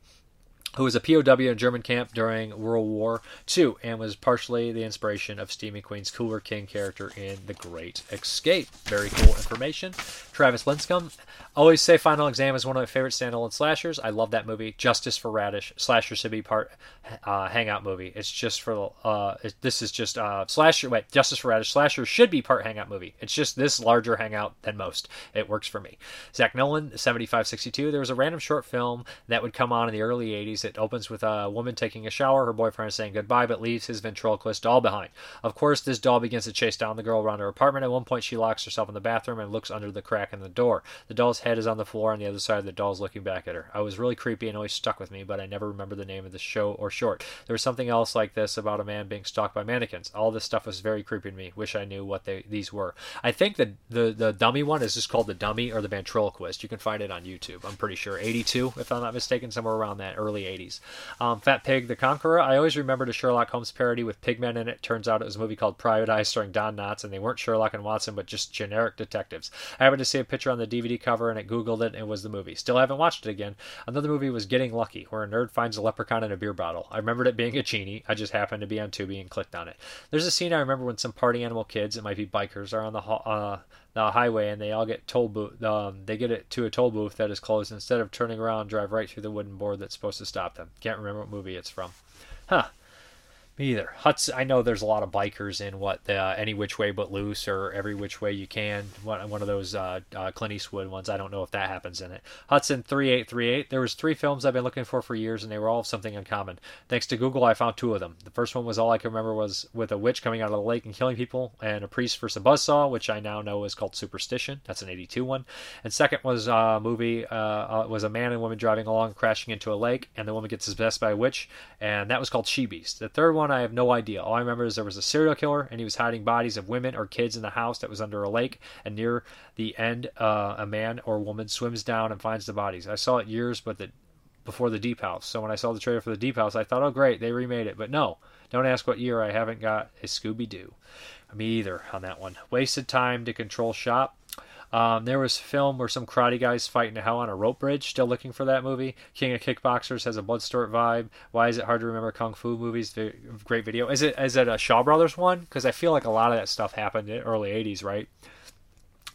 who was a POW in a German camp during World War II and was partially the inspiration of Steve McQueen's Cooler King character in The Great Escape. Very cool information. Travis Linscomb. Always say Final Exam is one of my favorite standalone slashers. I love that movie. Justice for Radish. Slasher should be part uh, hangout movie. It's just for uh, it, this is just uh, slasher. Wait, Justice for Radish. Slasher should be part hangout movie. It's just this larger hangout than most. It works for me. Zach Nolan, 7562. There was a random short film that would come on in the early 80s. It opens with a woman taking a shower. Her boyfriend is saying goodbye, but leaves his ventriloquist doll behind. Of course, this doll begins to chase down the girl around her apartment. At one point, she locks herself in the bathroom and looks under the crack in the door. The doll's head is on the floor on the other side. Of the doll's looking back at her. I was really creepy and always stuck with me, but I never remember the name of the show or short. There was something else like this about a man being stalked by mannequins. All this stuff was very creepy to me. Wish I knew what they, these were. I think that the the dummy one is just called the dummy or the ventriloquist. You can find it on YouTube. I'm pretty sure 82, if I'm not mistaken, somewhere around that early 80s. Um, Fat Pig the Conqueror. I always remembered a Sherlock Holmes parody with pigmen in it. Turns out it was a movie called Private Eye starring Don Knotts, and they weren't Sherlock and Watson, but just generic detectives. I happened to see a picture on the DVD cover, and it Googled it, and it was the movie. Still haven't watched it again. Another movie was Getting Lucky, where a nerd finds a leprechaun in a beer bottle. I remembered it being a genie. I just happened to be on Tubi and clicked on it. There's a scene I remember when some party animal kids, it might be bikers, are on the uh, the highway and they all get toll booth. Um, they get it to a toll booth that is closed. Instead of turning around, drive right through the wooden board that's supposed to stop them. Can't remember what movie it's from. Huh. Me either. Huts. I know there's a lot of bikers in what the uh, Any Which Way But Loose or Every Which Way You Can. One, one of those uh, uh, Clint Eastwood ones. I don't know if that happens in it. Hudson three eight three eight. There was three films I've been looking for for years, and they were all something in common. Thanks to Google, I found two of them. The first one was all I can remember was with a witch coming out of the lake and killing people, and a priest for some buzzsaw, which I now know is called Superstition. That's an '82 one. And second was a movie. Uh, was a man and woman driving along, crashing into a lake, and the woman gets possessed by a witch, and that was called She Beast. The third one I have no idea. All I remember is there was a serial killer and he was hiding bodies of women or kids in the house that was under a lake. And near the end, uh, a man or woman swims down and finds the bodies. I saw it years, but the before the Deep House. So when I saw the trailer for the Deep House, I thought, oh great, they remade it. But no, don't ask what year. I haven't got a Scooby Doo. Me either on that one. Wasted time to control shop. Um, there was film where some karate guys fight in hell on a rope bridge. Still looking for that movie. King of Kickboxers has a Bloodsport vibe. Why is it hard to remember kung fu movies? Great video. Is it is it a Shaw Brothers one? Because I feel like a lot of that stuff happened in early '80s, right?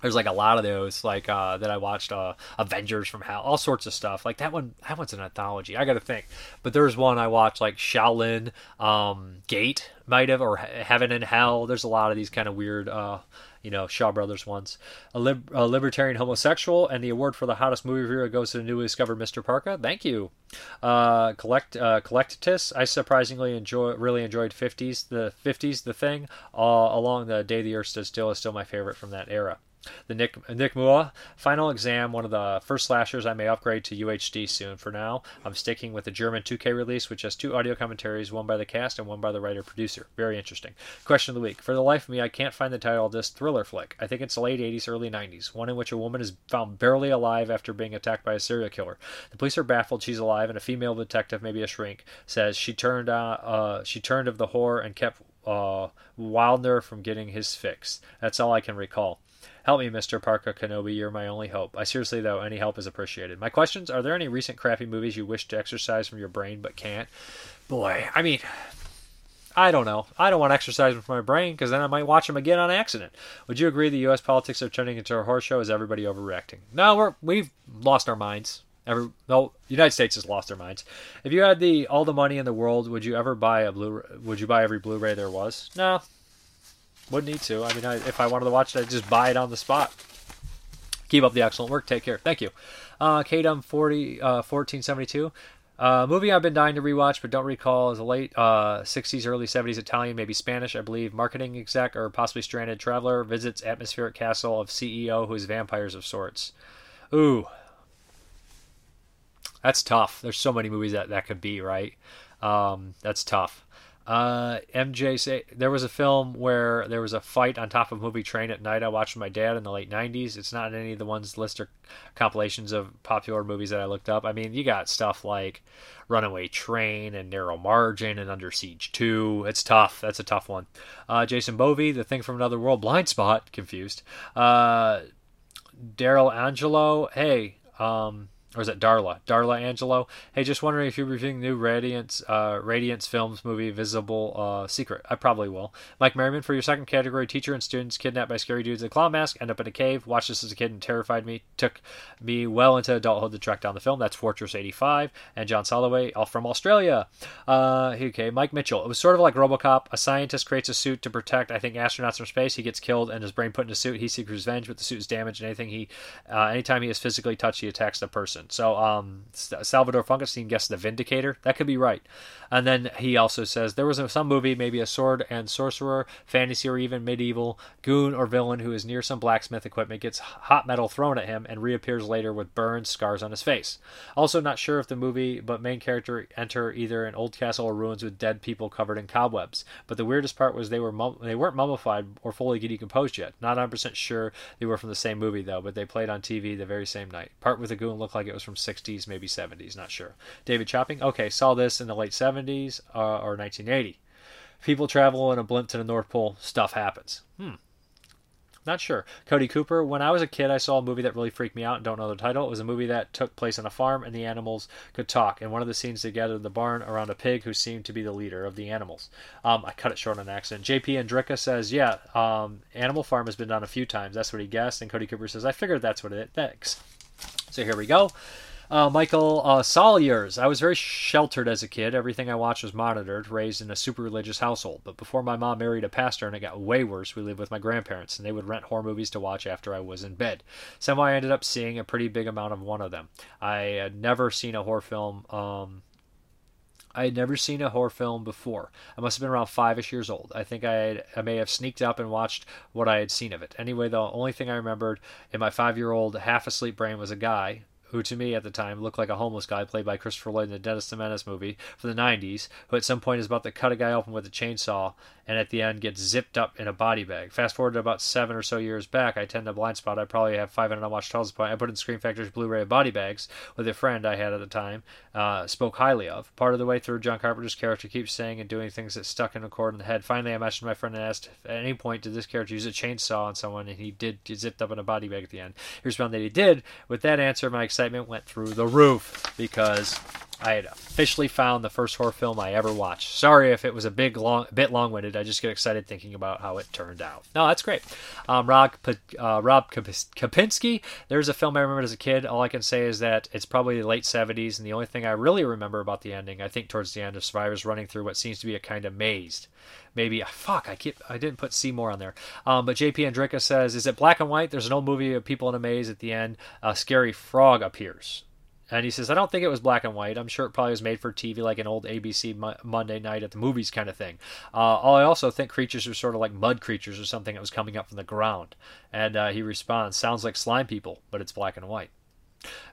There's like a lot of those, like uh, that I watched, uh, Avengers from Hell, all sorts of stuff. Like that one, that one's an anthology. I got to think. But there's one I watched, like Shaolin um, Gate, might have, or Heaven and Hell. There's a lot of these kind of weird uh, you know, Shaw Brothers ones. A, lib- a, libertarian homosexual, and the award for the hottest movie reviewer goes to the newly discovered Mr. Parka. Thank you. Uh, collect uh, Collectitus. I surprisingly enjoy, really enjoyed 50s, the 50s, the thing, uh, along the Day the Earth Stood Still is still my favorite from that era. The Nick Nick Mua final exam, one of the first slashers I may upgrade to UHD soon. For now, I'm sticking with the German 2K release, which has two audio commentaries, one by the cast and one by the writer producer. Very interesting. Question of the week: For the life of me, I can't find the title of this thriller flick. I think it's late 80s, early 90s. One in which a woman is found barely alive after being attacked by a serial killer. The police are baffled she's alive, and a female detective, maybe a shrink, says she turned uh, uh she turned of the horror and kept uh, Wilder from getting his fix. That's all I can recall. Help me, Mr. Parka Kenobi. You're my only hope. I seriously, though, any help is appreciated. My questions Are there any recent crappy movies you wish to exercise from your brain but can't? Boy, I mean, I don't know. I don't want to exercise from my brain because then I might watch them again on accident. Would you agree the U.S. politics are turning into a horse show? Is everybody overreacting? No, we're we've lost our minds. Every no, United States has lost their minds. If you had the all the money in the world, would you ever buy a blue? Would you buy every Blu-ray there was? No, wouldn't need to. I mean, I, if I wanted to watch it, I'd just buy it on the spot. Keep up the excellent work. Take care. Thank you. Uh, KDUM 40, uh, 1472. Uh, movie I've been dying to rewatch but don't recall is a late uh, 60s, early 70s Italian, maybe Spanish, I believe. Marketing exec or possibly stranded traveler visits atmospheric castle of CEO who is vampires of sorts. Ooh. That's tough. There's so many movies that that could be, right? Um, that's tough. Uh, MJ say there was a film where there was a fight on top of movie train at night. I watched with my dad in the late '90s. It's not any of the ones list or compilations of popular movies that I looked up. I mean, you got stuff like Runaway Train and Narrow Margin and Under Siege 2. It's tough. That's a tough one. Uh, Jason Bovey, The Thing from Another World, Blind Spot, confused. Uh, Daryl Angelo, hey, um, or is it Darla? Darla Angelo. Hey, just wondering if you're reviewing new Radiance uh, Radiance Films movie Visible uh, Secret. I probably will. Mike Merriman for your second category: teacher and students kidnapped by scary dudes in a clown mask, end up in a cave. Watched this as a kid and terrified me. Took me well into adulthood to track down the film. That's Fortress 85 and John Soloway, all from Australia. Uh, okay, Mike Mitchell. It was sort of like RoboCop. A scientist creates a suit to protect, I think, astronauts from space. He gets killed and his brain put in a suit. He seeks revenge, but the suit is damaged. And anything he, uh, anytime he is physically touched, he attacks the person. So um, Salvador Funkenstein guessed the Vindicator. That could be right. And then he also says there was some movie, maybe a sword and sorcerer, fantasy, or even medieval goon or villain who is near some blacksmith equipment, gets hot metal thrown at him, and reappears later with burns, scars on his face. Also, not sure if the movie, but main character enter either an old castle or ruins with dead people covered in cobwebs. But the weirdest part was they were mum- they weren't mummified or fully decomposed yet. Not 100% sure they were from the same movie though, but they played on TV the very same night. Part with the goon looked like it was from 60s, maybe 70s, not sure. David Chopping, okay, saw this in the late 70s uh, or 1980. People travel in a blimp to the North Pole, stuff happens. Hmm. Not sure. Cody Cooper. When I was a kid, I saw a movie that really freaked me out and don't know the title. It was a movie that took place on a farm and the animals could talk. And one of the scenes they gathered in the barn around a pig who seemed to be the leader of the animals. Um, I cut it short on accident. JP Andrika says, "Yeah, um, Animal Farm has been done a few times. That's what he guessed." And Cody Cooper says, "I figured that's what it is." Thanks. So here we go. Uh, Michael uh. I was very sheltered as a kid. Everything I watched was monitored, raised in a super religious household. But before my mom married a pastor and it got way worse, we lived with my grandparents, and they would rent horror movies to watch after I was in bed. Somehow I ended up seeing a pretty big amount of one of them. I had never seen a horror film. Um, I had never seen a horror film before. I must have been around five-ish years old. I think I, had, I may have sneaked up and watched what I had seen of it. Anyway, the only thing I remembered in my five-year-old half-asleep brain was a guy who to me at the time looked like a homeless guy played by Christopher Lloyd in the Dennis the Menace movie from the 90s, who at some point is about to cut a guy open with a chainsaw and at the end gets zipped up in a body bag. Fast forward to about seven or so years back, I tend to blind spot. I probably have 500 unwatched titles. Point. I put in Scream Factory's Blu-ray body bags with a friend I had at the time. Uh, spoke highly of. Part of the way through, John Carpenter's character keeps saying and doing things that stuck in a chord in the head. Finally, I messaged my friend and asked if at any point did this character use a chainsaw on someone, and he did get zipped up in a body bag at the end. He responded that he did. With that answer, my excitement went through the roof because I had officially found the first horror film I ever watched. Sorry if it was a big, long, bit long-winded. I just get excited thinking about how it turned out. No, that's great. Um, Rob, uh, Rob Kapinski. There's a film I remember as a kid. All I can say is that it's probably the late 70s, and the only thing I really remember about the ending, I think towards the end of survivors running through what seems to be a kind of maze. Maybe fuck, I keep I didn't put Seymour on there. Um, but JP Andrica says, "Is it black and white? There's an old movie of people in a maze. At the end, a scary frog appears." And he says, I don't think it was black and white. I'm sure it probably was made for TV, like an old ABC Mo- Monday night at the movies kind of thing. Uh, I also think creatures are sort of like mud creatures or something that was coming up from the ground. And uh, he responds, sounds like slime people, but it's black and white.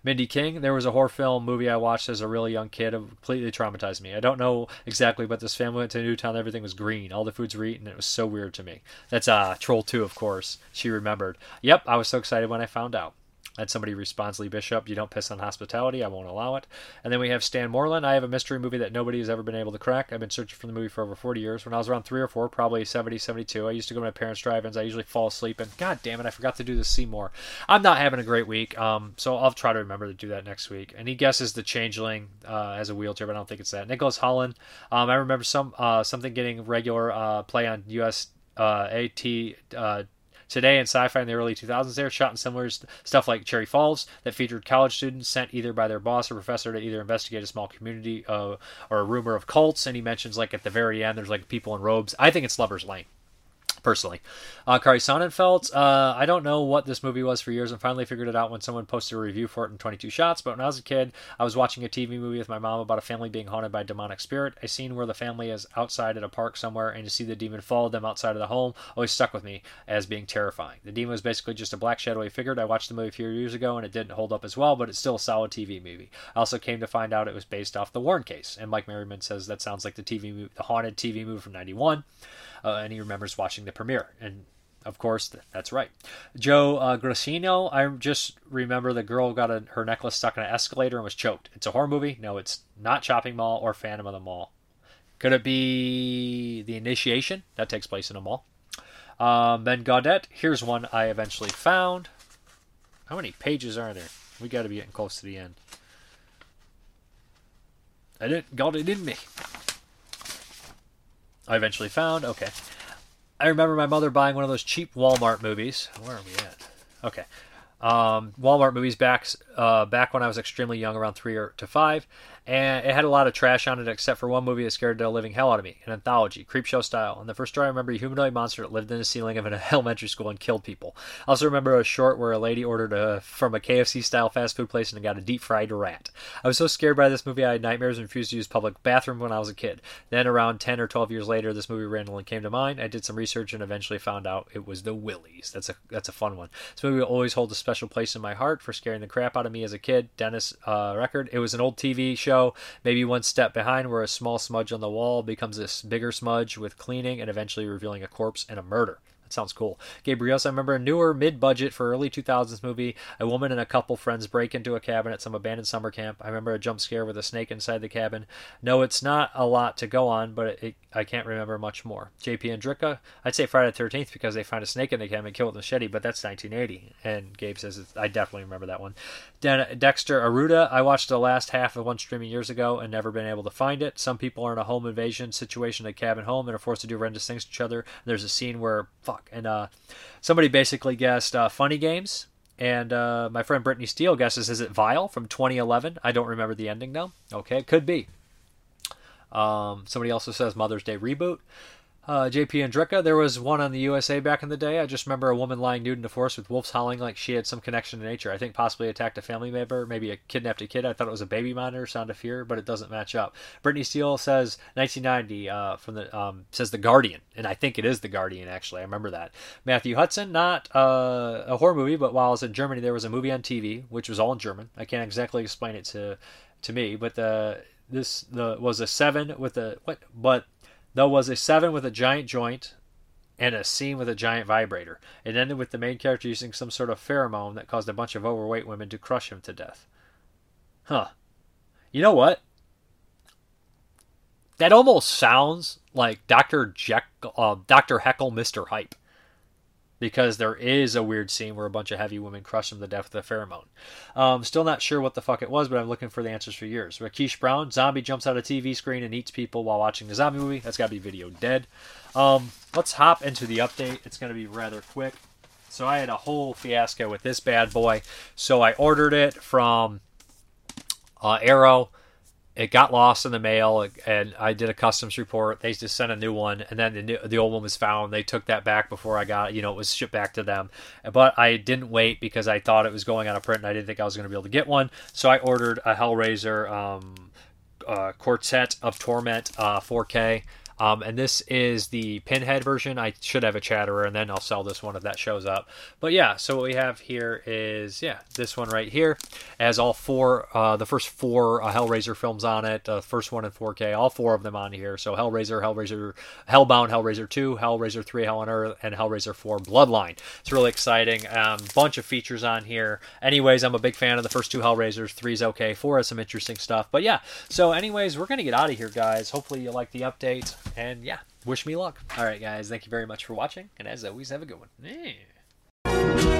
Mindy King, there was a horror film movie I watched as a really young kid. It completely traumatized me. I don't know exactly, but this family went to Newtown. Everything was green. All the foods were eaten. It was so weird to me. That's uh, Troll 2, of course. She remembered. Yep, I was so excited when I found out. And somebody responds, Lee Bishop, you don't piss on hospitality. I won't allow it. And then we have Stan Moreland. I have a mystery movie that nobody has ever been able to crack. I've been searching for the movie for over 40 years. When I was around three or four, probably 70, 72, I used to go to my parents' drive-ins. I usually fall asleep, and god damn it, I forgot to do the Seymour. I'm not having a great week, um, so I'll try to remember to do that next week. And he guesses the Changeling uh, as a wheelchair, but I don't think it's that. Nicholas Holland. Um, I remember some uh, something getting regular uh, play on US uh, AT uh, today in sci-fi in the early 2000s there shot in similar st- stuff like cherry falls that featured college students sent either by their boss or professor to either investigate a small community uh, or a rumor of cults. And he mentions like at the very end there's like people in robes. I think it's lover's lane personally. Uh, Kari Sonnenfeld, uh, I don't know what this movie was for years and finally figured it out when someone posted a review for it in 22 shots. But when I was a kid, I was watching a TV movie with my mom about a family being haunted by a demonic spirit. A scene where the family is outside at a park somewhere and to see the demon follow them outside of the home always stuck with me as being terrifying. The demon was basically just a black shadowy figure. I watched the movie a few years ago and it didn't hold up as well, but it's still a solid TV movie. I also came to find out it was based off the Warren case. And Mike Merriman says that sounds like the TV movie, the haunted TV movie from 91 uh, and he remembers watching the premiere. And of course, that's right. Joe uh, I just remember the girl got a, her necklace stuck in an escalator and was choked. It's a horror movie. No, it's not Chopping Mall or Phantom of the Mall. Could it be The Initiation? That takes place in a mall. Um, ben Gaudet, here's one I eventually found. How many pages are there? We got to be getting close to the end. I didn't got it in me. I eventually found. Okay. I remember my mother buying one of those cheap Walmart movies. Where are we at? Okay. Um, Walmart movies back uh, back when I was extremely young, around three or to five, and it had a lot of trash on it, except for one movie that scared the living hell out of me, an anthology, Creepshow style. And the first story I remember, a humanoid monster that lived in the ceiling of an elementary school and killed people. I also remember a short where a lady ordered a, from a KFC style fast food place and got a deep fried rat. I was so scared by this movie, I had nightmares and refused to use public bathroom when I was a kid. Then, around 10 or 12 years later, this movie randomly came to mind. I did some research and eventually found out it was The Willies. That's a that's a fun one. This movie will always hold a special place in my heart for scaring the crap out of me as a kid. Dennis uh, Record. It was an old TV show, maybe one step behind, where a small smudge on the wall becomes this bigger smudge with cleaning and eventually revealing a corpse and a murder. Sounds cool. Gabriel, I remember a newer mid-budget for early 2000s movie. A woman and a couple friends break into a cabin at some abandoned summer camp. I remember a jump scare with a snake inside the cabin. No, it's not a lot to go on, but it, I can't remember much more. JP and Dricka, I'd say Friday the 13th because they find a snake in the cabin and kill it with a machete, but that's 1980. And Gabe says, I definitely remember that one. Den- Dexter Aruda, I watched the last half of one streaming years ago and never been able to find it. Some people are in a home invasion situation at a cabin home and are forced to do horrendous things to each other. There's a scene where, fuck, and uh, somebody basically guessed uh, funny games. And uh, my friend Brittany Steele guesses, is it Vile from 2011? I don't remember the ending though. Okay, it could be. Um, somebody also says Mother's Day reboot. Uh, JP and Dricka, there was one on the USA back in the day. I just remember a woman lying nude in the forest with wolves howling like she had some connection to nature. I think possibly attacked a family member, maybe a kidnapped a kid. I thought it was a baby monitor, sound of fear, but it doesn't match up. Brittany Steele says 1990 uh, from the um, says the Guardian, and I think it is the Guardian actually. I remember that. Matthew Hudson, not uh, a horror movie, but while I was in Germany, there was a movie on TV which was all in German. I can't exactly explain it to to me, but the this the was a seven with a what but there was a seven with a giant joint and a scene with a giant vibrator. It ended with the main character using some sort of pheromone that caused a bunch of overweight women to crush him to death. Huh. You know what? That almost sounds like Dr. Jekyll, uh, Dr. Heckyl, Mr. Hype because there is a weird scene where a bunch of heavy women crush him to death with a pheromone. Um, still not sure what the fuck it was, but I'm looking for the answers for years. Rakesh Brown, zombie jumps out of TV screen and eats people while watching the zombie movie. That's got to be video dead. Um, let's hop into the update. It's going to be rather quick. So I had a whole fiasco with this bad boy. So I ordered it from uh, Arrow it got lost in the mail and I did a customs report. They just sent a new one and then the, new, the old one was found. They took that back before I got, you know, it was shipped back to them. But I didn't wait because I thought it was going on a print and I didn't think I was going to be able to get one. So I ordered a Hellraiser um, uh, Quartet of Torment uh, 4K. Um, and this is the pinhead version. I should have a chatterer, and then I'll sell this one if that shows up. But yeah, so what we have here is yeah, this one right here has all four, uh, the first four uh, Hellraiser films on it. Uh, first one in 4K, all four of them on here. So Hellraiser, Hellraiser, Hellbound, Hellraiser 2, Hellraiser 3, Hell on Earth, and Hellraiser 4 Bloodline. It's really exciting. Um, bunch of features on here. Anyways, I'm a big fan of the first two Hellraisers. Three's okay. Four has some interesting stuff. But yeah, so anyways, we're gonna get out of here, guys. Hopefully you like the update. And yeah, wish me luck. All right, guys, thank you very much for watching. And as always, have a good one. Yeah.